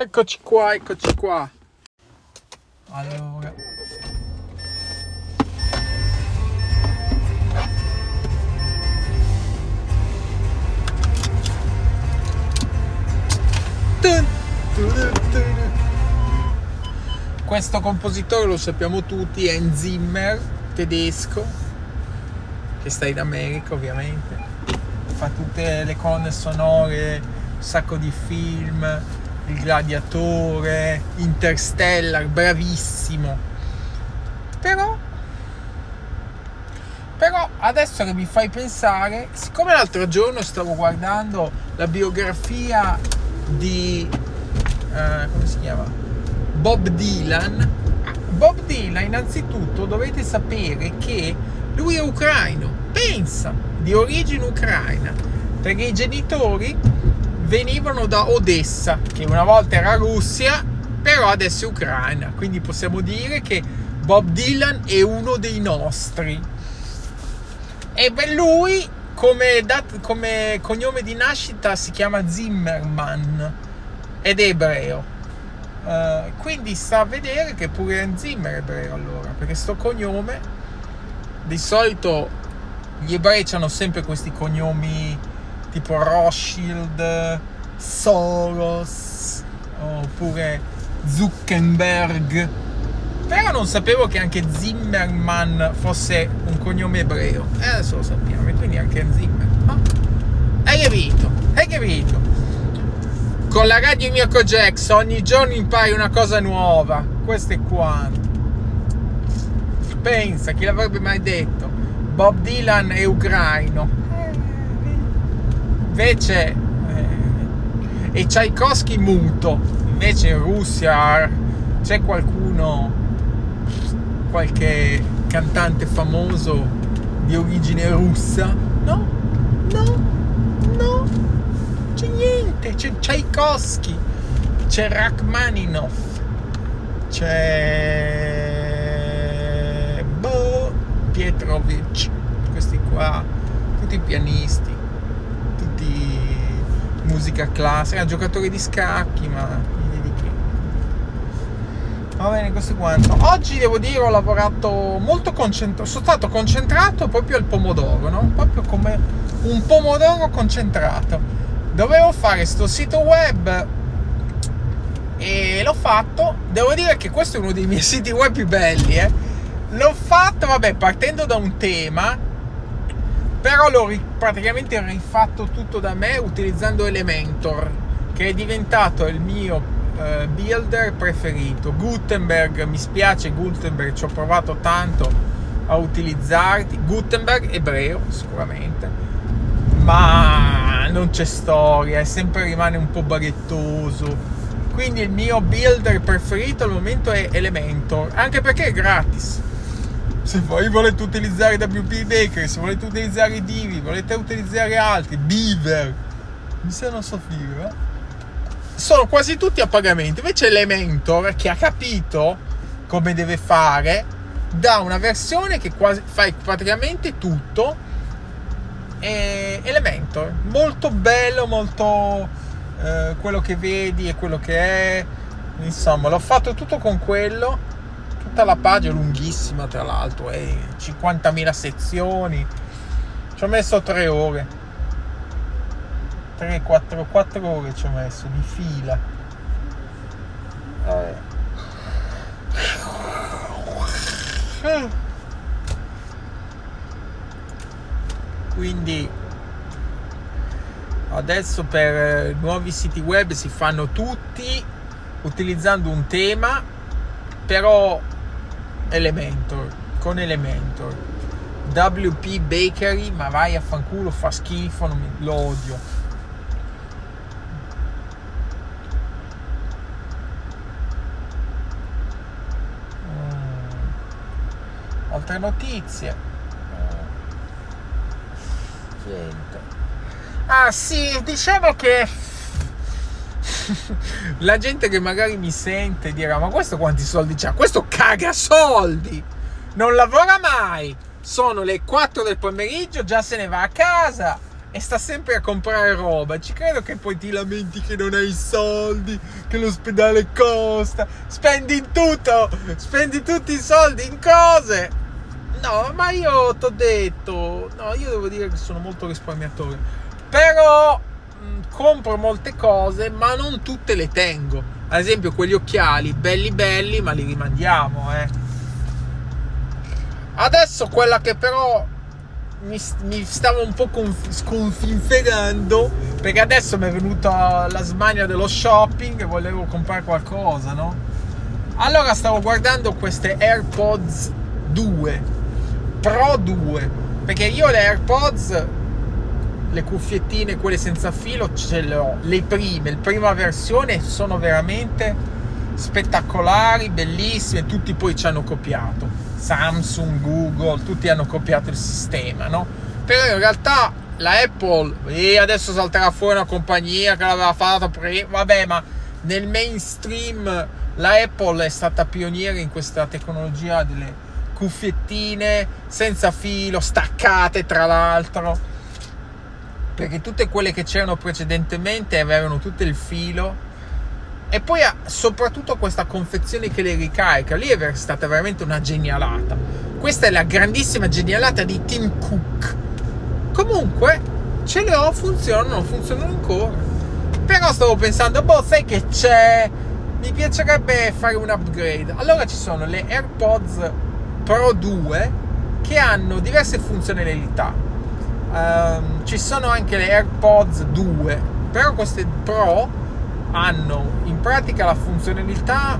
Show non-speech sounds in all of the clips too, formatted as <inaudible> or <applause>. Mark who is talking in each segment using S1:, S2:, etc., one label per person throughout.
S1: Eccoci qua, eccoci qua. Allora. Questo compositore lo sappiamo tutti, è Hans Zimmer, tedesco, che sta in America ovviamente. Fa tutte le colonne sonore, un sacco di film, Il Gladiatore, Interstellar, bravissimo. Però però adesso che mi fai pensare, siccome l'altro giorno stavo guardando la biografia di uh, come si chiama? Bob Dylan. Bob Dylan, innanzitutto dovete sapere che lui è ucraino, pensa, di origine ucraina, perché i genitori venivano da Odessa, che una volta era Russia, però adesso è Ucraina, quindi possiamo dire che Bob Dylan è uno dei nostri. E per lui, come, dat- come cognome di nascita, si chiama Zimmerman ed è ebreo. Uh, quindi sta a vedere che pure Hans Zimmer è ebreo allora, perché sto cognome di solito gli ebrei hanno sempre questi cognomi tipo Rothschild, Soros oppure Zuckerberg. Però non sapevo che anche Zimmerman fosse un cognome ebreo. E adesso lo sappiamo, e quindi anche Zimmer. Oh? Hai capito? Hai capito? Con la radio Mirko Jackson ogni giorno impari una cosa nuova. Questo è quanto. Pensa, chi l'avrebbe mai detto? Bob Dylan è ucraino. Invece eh, e Tchaikovsky muto. Invece in Russia c'è qualcuno, qualche cantante famoso di origine russa? No, no, no, c'è niente. C'è Tchaikovsky, c'è Rachmaninov, c'è boh, Petrovic, questi qua, tutti pianisti, musica classica, giocatori di scacchi, ma niente di. Va bene, questo è quanto. Oggi devo dire ho lavorato molto concentrato, sono stato concentrato proprio al pomodoro, no? Proprio come un pomodoro concentrato. Dovevo fare sto sito web e l'ho fatto. Devo dire che questo è uno dei miei <laughs> siti web più belli, eh. L'ho fatto, vabbè, partendo da un tema, però l'ho ri- praticamente rifatto tutto da me utilizzando Elementor, che è diventato il mio uh, builder preferito. Gutenberg, mi spiace Gutenberg, ci ho provato tanto a utilizzarti. Gutenberg, ebreo, sicuramente, ma non c'è storia, sempre rimane un po' baghettoso. Quindi il mio builder preferito al momento è Elementor, anche perché è gratis se voi volete utilizzare WP Baker, se volete utilizzare Divi, volete utilizzare altri, Beaver, mi sa non so figo, eh? sono quasi tutti a pagamento. Invece Elementor, che ha capito come deve fare, dà una versione che quasi, fa praticamente tutto. E Elementor, molto bello, molto eh, quello che vedi e quello che è. Insomma, l'ho fatto tutto con quello tutta la pagina lunghissima tra l'altro è 50.000 sezioni. Ci ho messo 3 ore. 3 4 4 ore ci ho messo di fila. Vabbè. quindi adesso per nuovi siti web si fanno tutti utilizzando un tema però Elementor, con Elementor. WP Bakery, ma vai a fanculo, fa schifo, mi, lo odio. Mm. Altre notizie. Niente. Ah sì, dicevo che <laughs> la gente che magari mi sente dirà: Ma questo quanti soldi c'ha? Questo caga soldi! Non lavora mai! Sono le 4 del pomeriggio, già se ne va a casa, e sta sempre a comprare roba. Ci credo che poi ti lamenti che non hai soldi, che l'ospedale costa. Spendi tutto, spendi tutti i soldi in cose. No, ma io ti ho detto, no, io devo dire che sono molto risparmiatore. Però compro molte cose, ma non tutte le tengo. Ad esempio, quegli occhiali, belli belli, ma li rimandiamo, eh. Adesso quella che però mi, mi stavo un po' conf- sconfinferando perché adesso mi è venuta la smania dello shopping e volevo comprare qualcosa, no? Allora stavo guardando queste AirPods 2 Pro 2 perché io le AirPods le cuffiettine quelle senza filo ce le ho. Le prime, la prima versione sono veramente spettacolari, bellissime, tutti poi ci hanno copiato. Samsung, Google, tutti hanno copiato il sistema, no? Però in realtà la Apple, e adesso salterà fuori una compagnia che l'aveva fatto prima, vabbè, ma nel mainstream la Apple è stata pioniera in questa tecnologia delle cuffiettine senza filo, staccate tra l'altro, perché tutte quelle che c'erano precedentemente avevano tutto il filo e poi soprattutto questa confezione che le ricarica. Lì è stata veramente una genialata. Questa è la grandissima genialata di Tim Cook. Comunque, ce le ho, funzionano, funzionano ancora. Però stavo pensando, boh, sai che c'è? Mi piacerebbe fare un upgrade. Allora ci sono le AirPods Pro 2 che hanno diverse funzionalità. Um, ci sono anche le AirPods 2, però queste Pro hanno in pratica la funzionalità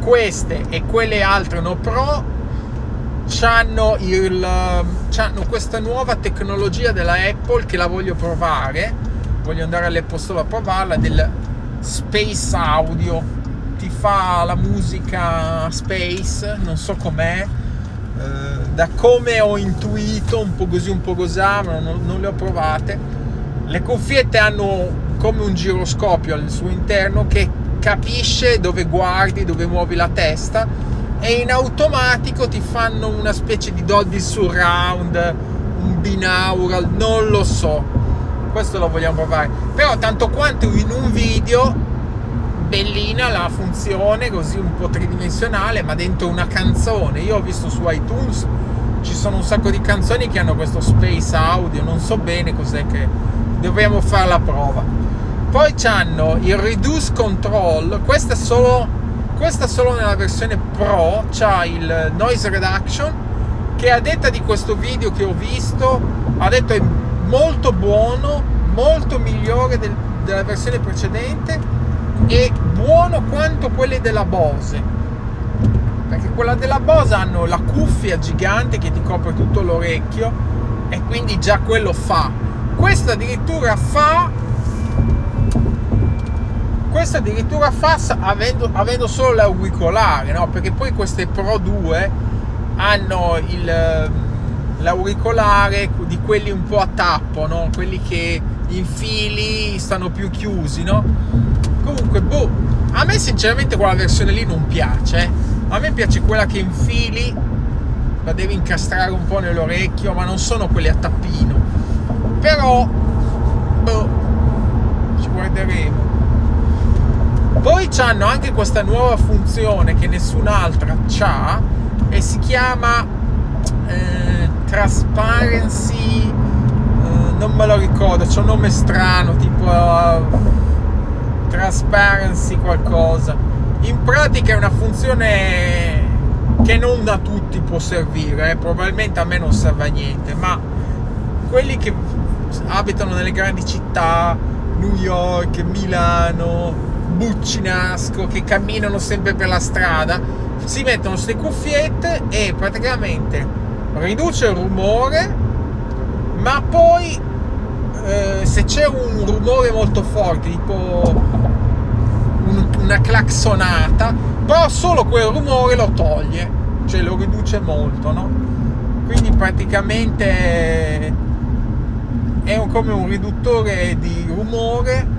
S1: queste e quelle altre no pro hanno, questa nuova tecnologia della Apple che la voglio provare voglio andare all'Apple Store a provarla del Space Audio. Ti fa la musica Space non so com'è da come ho intuito un po' così un po' così ma non, non le ho provate le cuffiette hanno come un giroscopio al suo interno che capisce dove guardi, dove muovi la testa e in automatico ti fanno una specie di Dolby Surround, un binaural, non lo so. Questo lo vogliamo provare. Però tanto quanto in un video bellina la funzione così un po' tridimensionale, ma dentro una canzone. Io ho visto su iTunes ci sono un sacco di canzoni che hanno questo space audio, non so bene cos'è che dobbiamo fare la prova. Poi hanno il Reduce Control, questa solo, questa solo nella versione Pro, c'ha il Noise Reduction che a detta di questo video che ho visto ha detto è molto buono, molto migliore del, della versione precedente e buono quanto quelle della Bose perché quella della Bose hanno la cuffia gigante che ti copre tutto l'orecchio e quindi già quello fa questo addirittura fa questo addirittura fa avendo, avendo solo l'auricolare, no? Perché poi queste Pro 2 hanno il, l'auricolare di quelli un po' a tappo, no? Quelli che infili stanno più chiusi, no? Comunque, boh, a me sinceramente quella versione lì non piace. Eh? A me piace quella che infili, la devi incastrare un po' nell'orecchio, ma non sono quelli a tappino. Però, boh, ci guarderemo. Poi hanno anche questa nuova funzione che nessun'altra ha e si chiama eh, Transparency, eh, non me lo ricordo, c'è un nome strano tipo uh, Transparency qualcosa. In pratica è una funzione che non a tutti può servire, eh. probabilmente a me non serve a niente, ma quelli che abitano nelle grandi città, New York, Milano, buccinasco che camminano sempre per la strada, si mettono queste cuffiette e praticamente riduce il rumore, ma poi eh, se c'è un rumore molto forte, tipo un, una claxonata, però solo quel rumore lo toglie, cioè lo riduce molto, no? Quindi praticamente è un, come un riduttore di rumore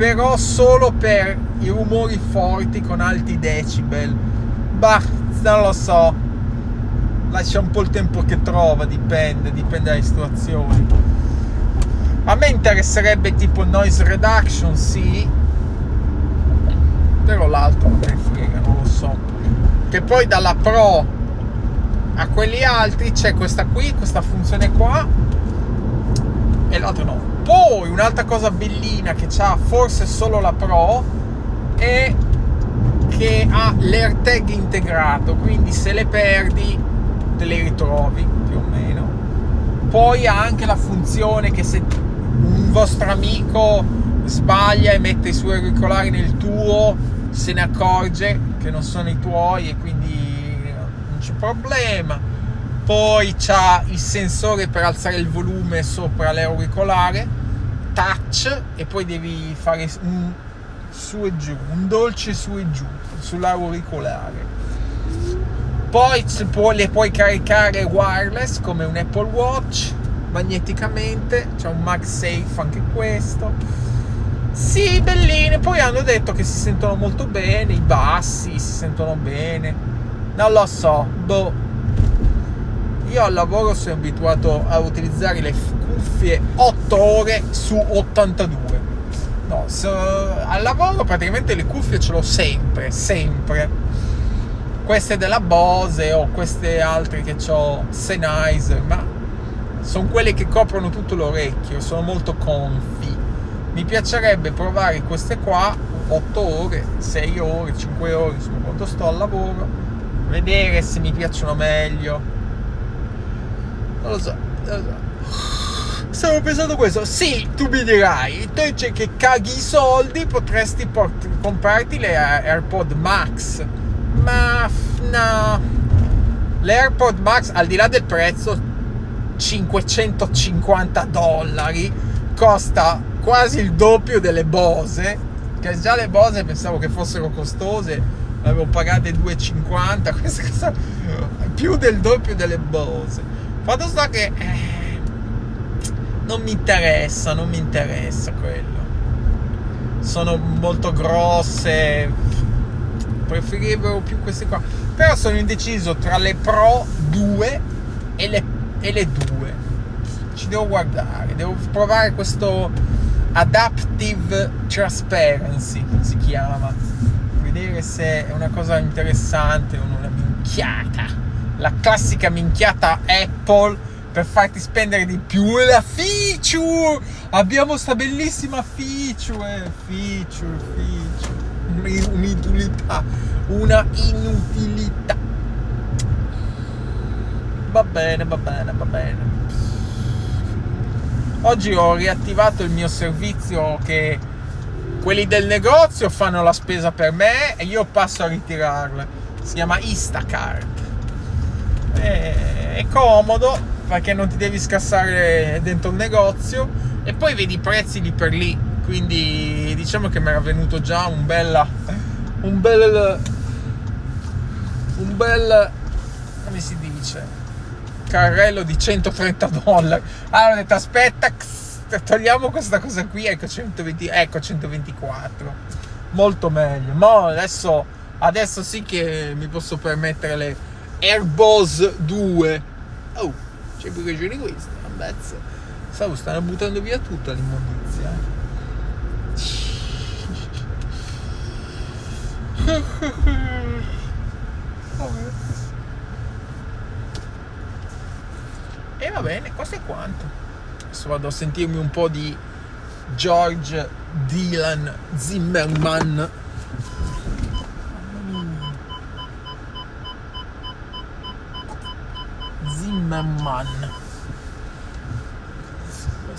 S1: però solo per i rumori forti con alti decibel. Bah, non lo so. Lascia un po' il tempo che trova, dipende, dipende dalle situazioni. A me interesserebbe tipo noise reduction, sì. Però l'altro non me frega, non lo so. Che poi dalla Pro a quelli altri c'è questa qui, questa funzione qua. E l'altro no. Poi un'altra cosa bellina che ha forse solo la Pro è che ha l'AirTag integrato, quindi se le perdi te le ritrovi più o meno. Poi ha anche la funzione che se vostro amico sbaglia e mette i suoi auricolari nel tuo, se ne accorge che non sono i tuoi e quindi non c'è problema. Poi c'ha il sensore per alzare il volume sopra l'auricolare, touch e poi devi fare un su e giù, un dolce su e giù sull'auricolare. Poi le puoi caricare wireless come un Apple Watch magneticamente, c'è un MagSafe anche questo. Sì, belline. Poi hanno detto che si sentono molto bene, i bassi si sentono bene. Non lo so, boh. Io al lavoro sono abituato a utilizzare le cuffie 8 ore su 82 No, so, al lavoro praticamente le cuffie ce l'ho sempre, sempre. Queste della Bose o queste altre che ho Sennheiser, ma sono quelle che coprono tutto l'orecchio, sono molto confi. Mi piacerebbe provare queste qua 8 ore, 6 ore, 5 ore, insomma quando sto al lavoro, vedere se mi piacciono meglio. Non lo so, non lo so stavo pensando questo. Sì, tu mi dirai, te che caghi i soldi, potresti port- comprarti le AirPod Max. Ma no. Le AirPod Max, al di là del prezzo, 550 dollari, costa quasi il doppio delle Bose. Che già le Bose pensavo che fossero costose, avevo pagate 2,50, <laughs> queste costano più del doppio delle Bose. Fatto sta che... Eh, non mi interessa, non mi interessa quello. Sono molto grosse, preferivo più queste qua. Però sono indeciso tra le Pro 2 e le, e le 2. Ci devo guardare, devo provare questo Adaptive Transparency, si chiama. Vedere se è una cosa interessante o una minchiata. La classica minchiata Apple per farti spendere di più la feature abbiamo sta bellissima feature feature feature un'inutilità una inutilità va bene va bene va bene. Oggi ho riattivato il mio servizio che quelli del negozio fanno la spesa per me e io passo a ritirarla si chiama Instacart. È comodo perché non ti devi scassare dentro un negozio e poi vedi i prezzi lì per lì. Quindi diciamo che mi era venuto già un bel un bel un bel come si dice carrello di 130 dollari. Allora ho detto aspetta togliamo questa cosa qui ecco 120 ecco 124 molto meglio. Ma adesso adesso sì che mi posso permettere le Airbus 2 oh c'è più che ce ne questa, ammazza. Stavo, stanno buttando via tutta l'immondizia. <laughs> Va bene, questo è quanto. Adesso vado a sentirmi un po' di George Dylan Zimmerman. Zimmerman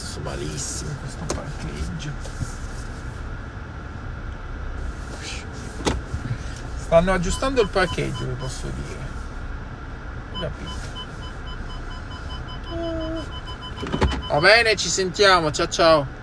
S1: messo malissimo questo parcheggio stanno aggiustando il parcheggio vi posso dire capito va bene ci sentiamo. Ciao ciao